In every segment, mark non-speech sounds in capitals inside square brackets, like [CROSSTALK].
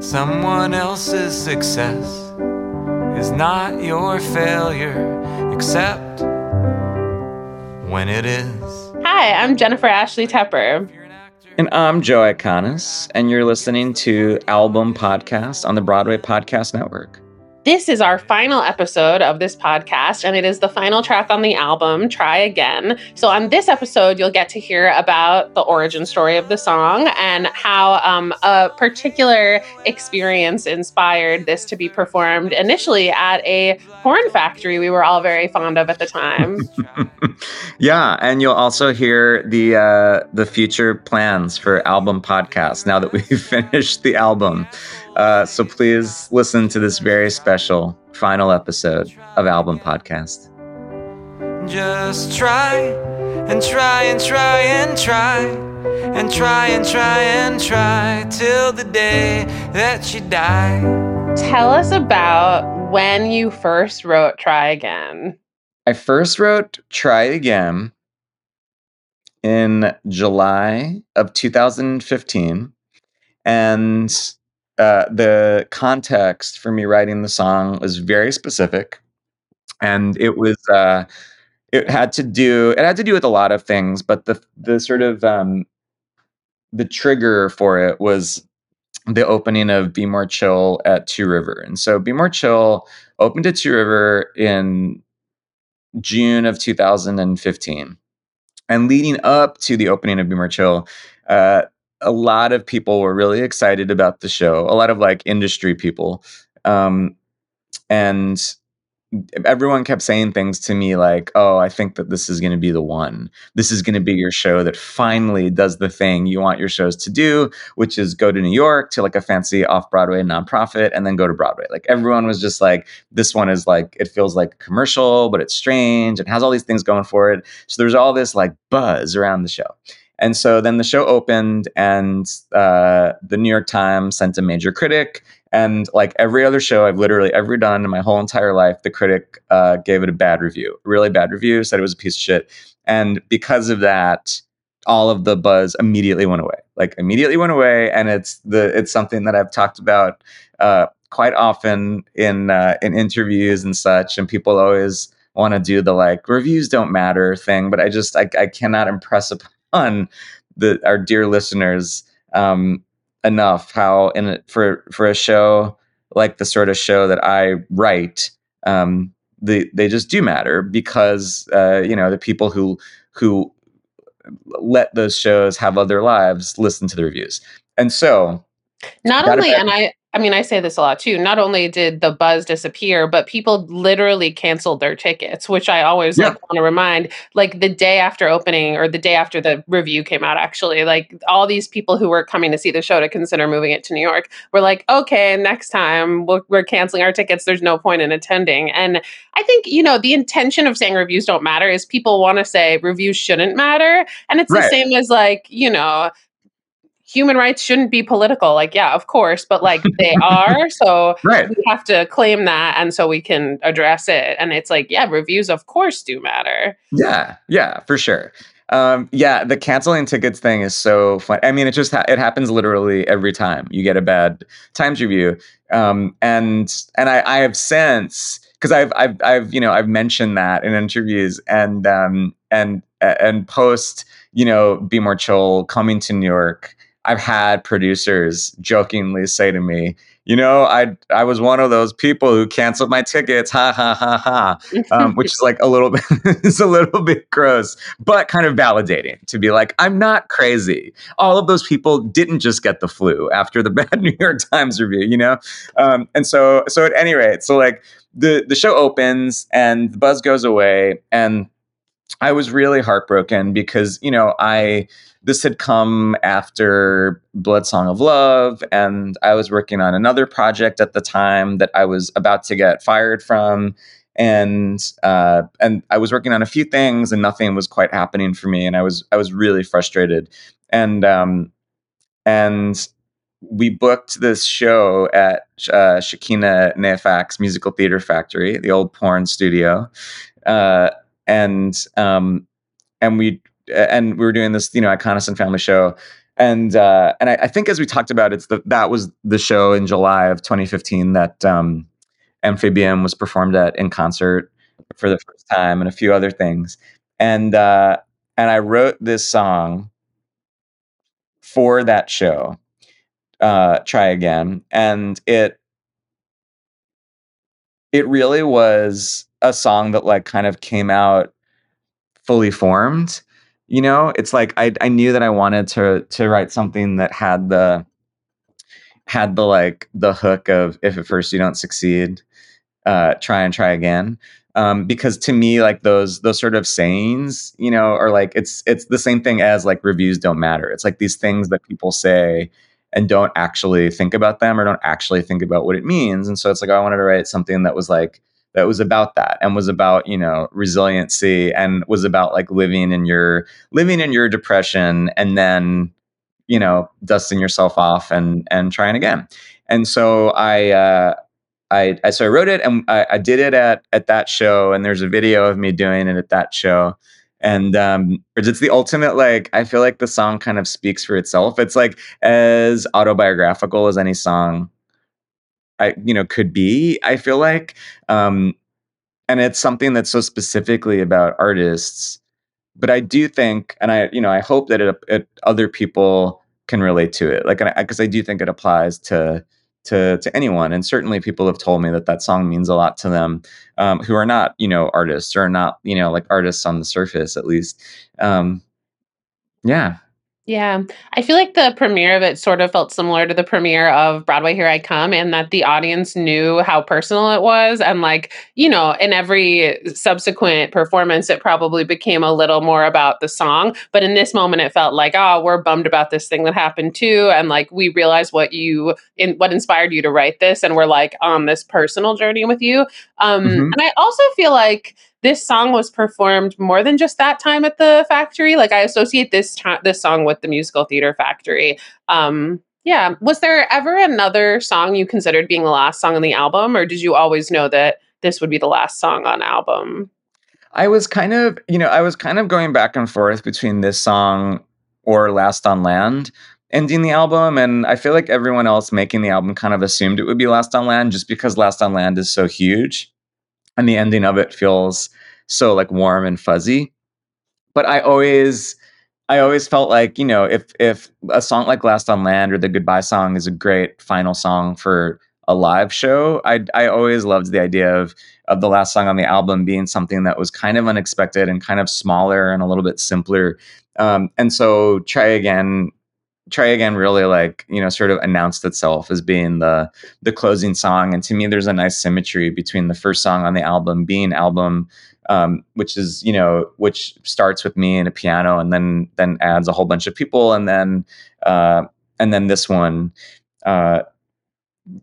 Someone else's success is not your failure, except when it is. Hi, I'm Jennifer Ashley Tepper. And I'm Joe Iconis, and you're listening to Album Podcast on the Broadway Podcast Network. This is our final episode of this podcast, and it is the final track on the album, Try Again. So, on this episode, you'll get to hear about the origin story of the song and how um, a particular experience inspired this to be performed initially at a porn factory we were all very fond of at the time. [LAUGHS] yeah, and you'll also hear the uh, the future plans for album podcast now that we've [LAUGHS] finished the album. Uh, so please listen to this very special final episode of Album Podcast. Just try and try and try and try and try and try and try till the day that you die. Tell us about when you first wrote Try Again. I first wrote Try Again in July of 2015. And uh, the context for me writing the song was very specific, and it was uh, it had to do it had to do with a lot of things, but the the sort of um, the trigger for it was the opening of Be More Chill at Two River, and so Be More Chill opened at Two River in June of 2015. And leading up to the opening of Be More Chill, uh, a lot of people were really excited about the show. A lot of like industry people, um, and everyone kept saying things to me like, "Oh, I think that this is going to be the one. This is going to be your show that finally does the thing you want your shows to do, which is go to New York to like a fancy off-Broadway nonprofit and then go to Broadway." Like everyone was just like, "This one is like it feels like commercial, but it's strange. It has all these things going for it." So there's all this like buzz around the show. And so then the show opened, and uh, the New York Times sent a major critic. And like every other show I've literally ever done in my whole entire life, the critic uh, gave it a bad review, really bad review, said it was a piece of shit. And because of that, all of the buzz immediately went away. Like immediately went away, and it's the it's something that I've talked about uh, quite often in uh, in interviews and such. And people always want to do the like reviews don't matter thing, but I just I, I cannot impress upon on the our dear listeners um, enough how in a, for for a show like the sort of show that I write, um, the they just do matter because uh, you know the people who who let those shows have other lives listen to the reviews, and so not only and I I mean, I say this a lot too. Not only did the buzz disappear, but people literally canceled their tickets, which I always yeah. like want to remind. Like the day after opening, or the day after the review came out, actually, like all these people who were coming to see the show to consider moving it to New York were like, "Okay, next time we're, we're canceling our tickets. There's no point in attending." And I think you know the intention of saying reviews don't matter is people want to say reviews shouldn't matter, and it's right. the same as like you know human rights shouldn't be political. Like, yeah, of course, but like they [LAUGHS] are. So right. we have to claim that and so we can address it. And it's like, yeah, reviews of course do matter. Yeah, yeah, for sure. Um, yeah, the canceling tickets thing is so fun. I mean, it just ha- it happens literally every time you get a bad Times review. Um, and and I, I have since because I've I've I've you know I've mentioned that in interviews and um and and post you know be more chill coming to New York. I've had producers jokingly say to me, you know, I I was one of those people who canceled my tickets, ha ha ha ha, um, which is like a little bit [LAUGHS] is a little bit gross, but kind of validating to be like, I'm not crazy. All of those people didn't just get the flu after the [LAUGHS] bad New York Times review, you know, um, and so so at any rate, so like the the show opens and the buzz goes away and I was really heartbroken because you know I this had come after Bloodsong of Love, and I was working on another project at the time that I was about to get fired from, and uh, and I was working on a few things, and nothing was quite happening for me, and I was I was really frustrated, and um, and we booked this show at uh, Shakina Nayfack's Musical Theater Factory, the old porn studio, uh, and um, and we and we were doing this, you know, Iconis Family show. And uh, and I, I, think as we talked about, it's the that was the show in July of 2015 that um, was performed at in concert for the first time, and a few other things. And uh, and I wrote this song for that show, uh, "Try Again," and it it really was a song that like kind of came out fully formed you know? It's like i i knew that i wanted to to write something that had the had the like the hook of if at first you don't succeed uh try and try again. Um because to me like those those sort of sayings you know are like it's it's the same thing as like reviews don't matter. It's like these things that people say and don't actually think about them or don't actually think about what it means and so it's like i wanted to write something that was like that was about that and was about you know resiliency and was about like living in your living in your depression and then you know dusting yourself off and and trying again. And so i uh I, I so I wrote it and I, I did it at at that show and there's a video of me doing it at that show. And um it's the ultimate like i feel like the song kind of speaks for itself. It's like as autobiographical as any song I you know could be. I feel like, um, and it's something that's so specifically about artists. But I do think, and I you know I hope that it, it other people can relate to it. Like because I, I do think it applies to to to anyone and certainly people have told me that that song means a lot to them um, who are not you know artists or not you know like artists on the surface at least um, yeah yeah. I feel like the premiere of it sort of felt similar to the premiere of Broadway Here I Come, and that the audience knew how personal it was. And, like, you know, in every subsequent performance, it probably became a little more about the song. But in this moment, it felt like, oh, we're bummed about this thing that happened too. And, like, we realize what you, in what inspired you to write this. And we're like on this personal journey with you. Um, mm-hmm. And I also feel like, this song was performed more than just that time at the factory. Like I associate this time this song with the musical theater factory. Um, yeah. Was there ever another song you considered being the last song on the album, or did you always know that this would be the last song on album? I was kind of, you know, I was kind of going back and forth between this song or Last on Land ending the album. And I feel like everyone else making the album kind of assumed it would be Last on Land just because Last on Land is so huge and the ending of it feels so like warm and fuzzy. But i always i always felt like you know if if a song like last on land or the goodbye song is a great final song for a live show i i always loved the idea of of the last song on the album being something that was kind of unexpected and kind of smaller and a little bit simpler. Um, and so try again try again really like you know sort of announced itself as being the the closing song. And to me there's a nice symmetry between the first song on the album being album um, which is you know which starts with me and a piano and then then adds a whole bunch of people and then uh, and then this one uh,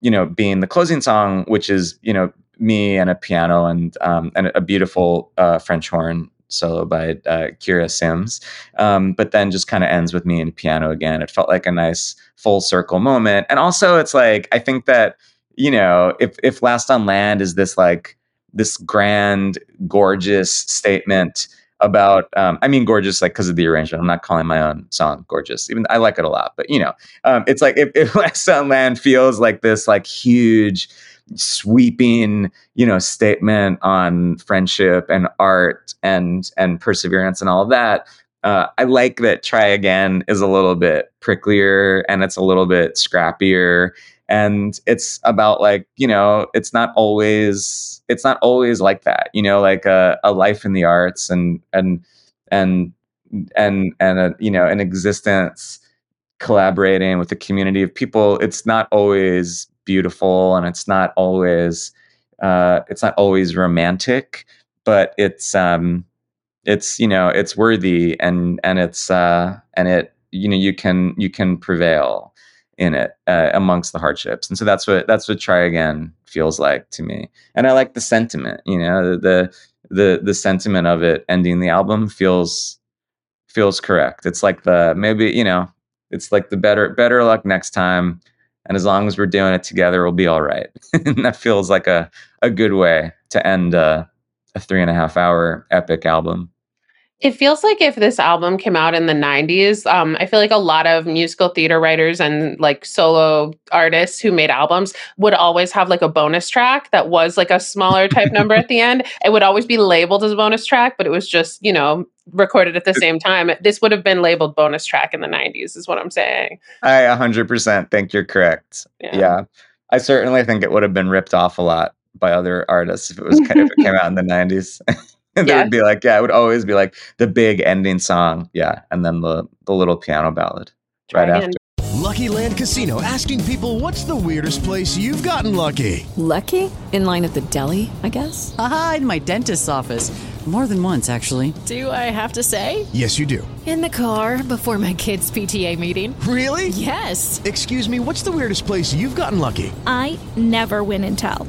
you know being the closing song which is you know me and a piano and um, and a beautiful uh, french horn solo by uh, Kira Sims, um, but then just kind of ends with me and piano again. It felt like a nice full circle moment, and also it's like I think that you know if if Last on Land is this like this grand, gorgeous statement about um, i mean gorgeous like because of the arrangement. I'm not calling my own song gorgeous even i like it a lot but you know um, it's like if, if [LAUGHS] last on land feels like this like huge sweeping you know statement on friendship and art and and perseverance and all of that uh, I like that Try Again is a little bit pricklier and it's a little bit scrappier. And it's about like, you know, it's not always it's not always like that, you know, like a, a life in the arts and and and and and a, you know, an existence collaborating with a community of people. It's not always beautiful and it's not always uh, it's not always romantic, but it's um it's you know it's worthy and and it's uh and it you know you can you can prevail in it uh, amongst the hardships. And so that's what that's what try again feels like to me. And i like the sentiment you know the the the sentiment of it ending the album feels feels correct. It's like the maybe you know it's like the better better luck next time and as long as we're doing it together we'll be all right. [LAUGHS] And that feels like a a good way to end uh, a three and a half hour epic album it feels like if this album came out in the 90s, um, I feel like a lot of musical theater writers and like solo artists who made albums would always have like a bonus track that was like a smaller type number at the end. It would always be labeled as a bonus track, but it was just, you know, recorded at the same time. This would have been labeled bonus track in the 90s, is what I'm saying. I 100% think you're correct. Yeah. yeah. I certainly think it would have been ripped off a lot by other artists if it was kind of, it came out in the 90s. [LAUGHS] [LAUGHS] and yeah. would be like, yeah, it would always be like the big ending song, yeah, and then the the little piano ballad Try right again. after. Lucky Land Casino asking people, "What's the weirdest place you've gotten lucky?" Lucky in line at the deli, I guess. Aha, in my dentist's office. More than once, actually. Do I have to say? Yes, you do. In the car before my kids' PTA meeting. Really? Yes. Excuse me, what's the weirdest place you've gotten lucky? I never win and tell.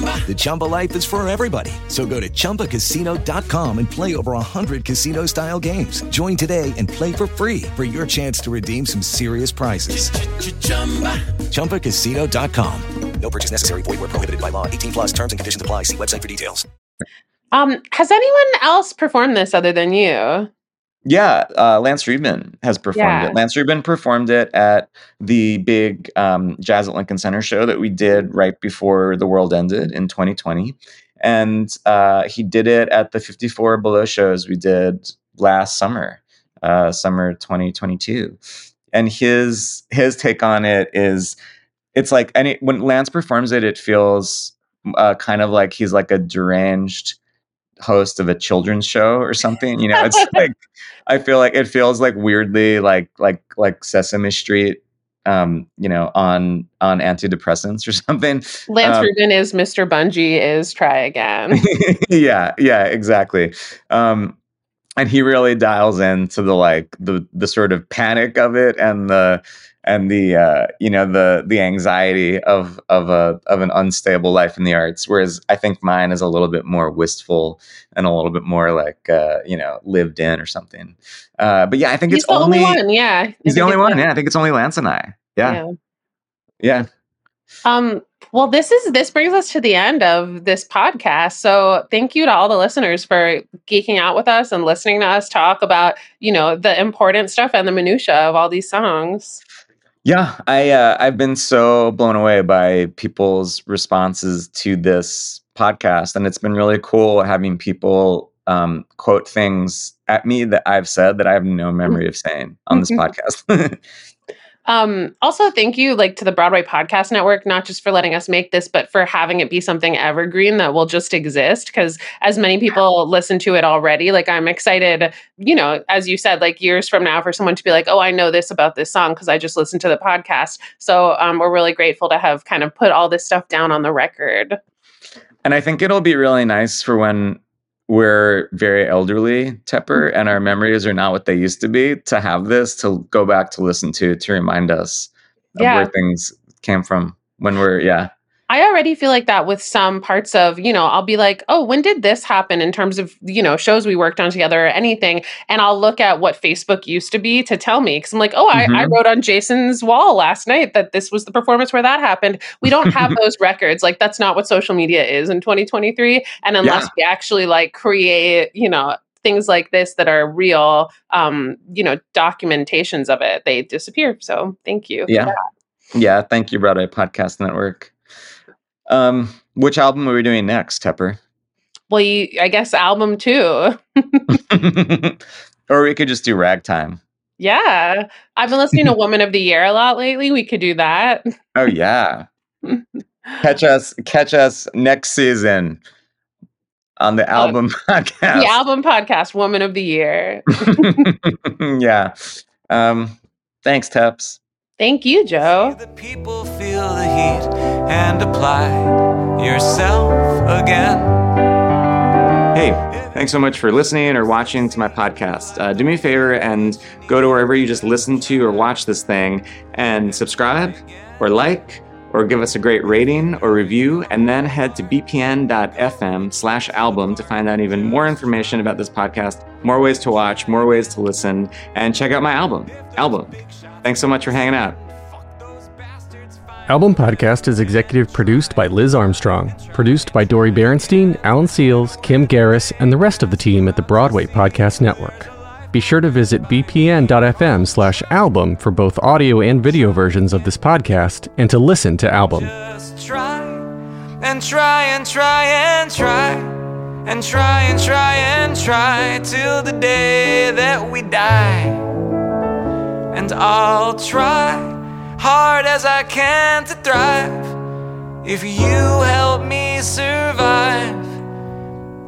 The Chumba life is for everybody. So go to ChumbaCasino.com and play over 100 casino style games. Join today and play for free for your chance to redeem some serious prizes. Ch-ch-chumba. ChumbaCasino.com. No purchase necessary. Void where prohibited by law. 18 plus terms and conditions apply. See website for details. Um, has anyone else performed this other than you? Yeah, uh, Lance Friedman has performed yeah. it. Lance Friedman performed it at the big um, Jazz at Lincoln Center show that we did right before the world ended in 2020. And uh, he did it at the 54 Below shows we did last summer, uh, summer 2022. And his his take on it is, it's like any when Lance performs it, it feels uh, kind of like he's like a deranged host of a children's show or something. You know, it's [LAUGHS] like I feel like it feels like weirdly like like like Sesame Street um, you know, on on antidepressants or [LAUGHS] something. Lance um, Rubin is Mr. Bungie is try again. [LAUGHS] yeah, yeah, exactly. Um, and he really dials into the like the the sort of panic of it and the and the uh, you know the the anxiety of of a of an unstable life in the arts. Whereas I think mine is a little bit more wistful and a little bit more like uh, you know lived in or something. Uh, but yeah, I think he's it's only, only one. Yeah, he's the only one. Yeah, I think it's only Lance and I. Yeah. yeah. yeah. Um, well, this is this brings us to the end of this podcast. So thank you to all the listeners for geeking out with us and listening to us talk about, you know, the important stuff and the minutia of all these songs. Yeah, I uh, I've been so blown away by people's responses to this podcast, and it's been really cool having people um, quote things at me that I've said that I have no memory of saying on this [LAUGHS] podcast. [LAUGHS] Um, also, thank you like to the Broadway Podcast Network, not just for letting us make this, but for having it be something evergreen that will just exist. Because as many people listen to it already, like I'm excited, you know, as you said, like years from now, for someone to be like, "Oh, I know this about this song because I just listened to the podcast." So um, we're really grateful to have kind of put all this stuff down on the record. And I think it'll be really nice for when we're very elderly, Tepper, mm-hmm. and our memories are not what they used to be. To have this to go back to listen to to remind us of where things came from when we're yeah. I already feel like that with some parts of, you know, I'll be like, oh, when did this happen in terms of, you know, shows we worked on together or anything? And I'll look at what Facebook used to be to tell me. Cause I'm like, oh, I, I Mhm. wrote on Jason's wall last night that this was the performance where that happened. We don't have [LAUGHS] those records. Like, that's not what social media is in 2023. And unless Yeah. we actually like create, you know, things like this that are real, um, you know, documentations of it, they disappear. So thank you. Yeah. Yeah, thank you, Broadway Podcast Network. Um, which album are we doing next, Tepper? Well, you, I guess album two. [LAUGHS] or we could just do Ragtime. Yeah. I've been listening to [LAUGHS] Woman of the Year a lot lately. We could do that. Oh yeah. [LAUGHS] catch us catch us next season on the album podcast. The album podcast, Woman of the Year. yeah. Um thanks, Teps. Thank you, Joe. People feel the heat and apply yourself again. Hey, thanks so much for listening or watching to my podcast. Uh, do me a favor and go to wherever you just listen to or watch this thing and subscribe or like or give us a great rating or review, and then head to bpn.fm slash album to find out even more information about this podcast, more ways to watch, more ways to listen, and check out my album, Album. Thanks so much for hanging out. Album Podcast is executive produced by Liz Armstrong, produced by Dori Berinstein, Alan Seales, Kim Garris, and the rest of the team at the Broadway Podcast Network. Be sure to visit bpn.fm slash album for both audio and video versions of this podcast and to listen to Album. Try and try and try and try and try and try and try till the day that we die. And I'll try hard as I can to thrive if you help me survive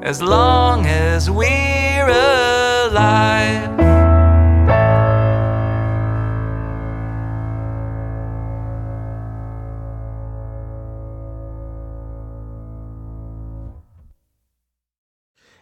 as long as we're alive alive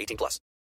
18 plus.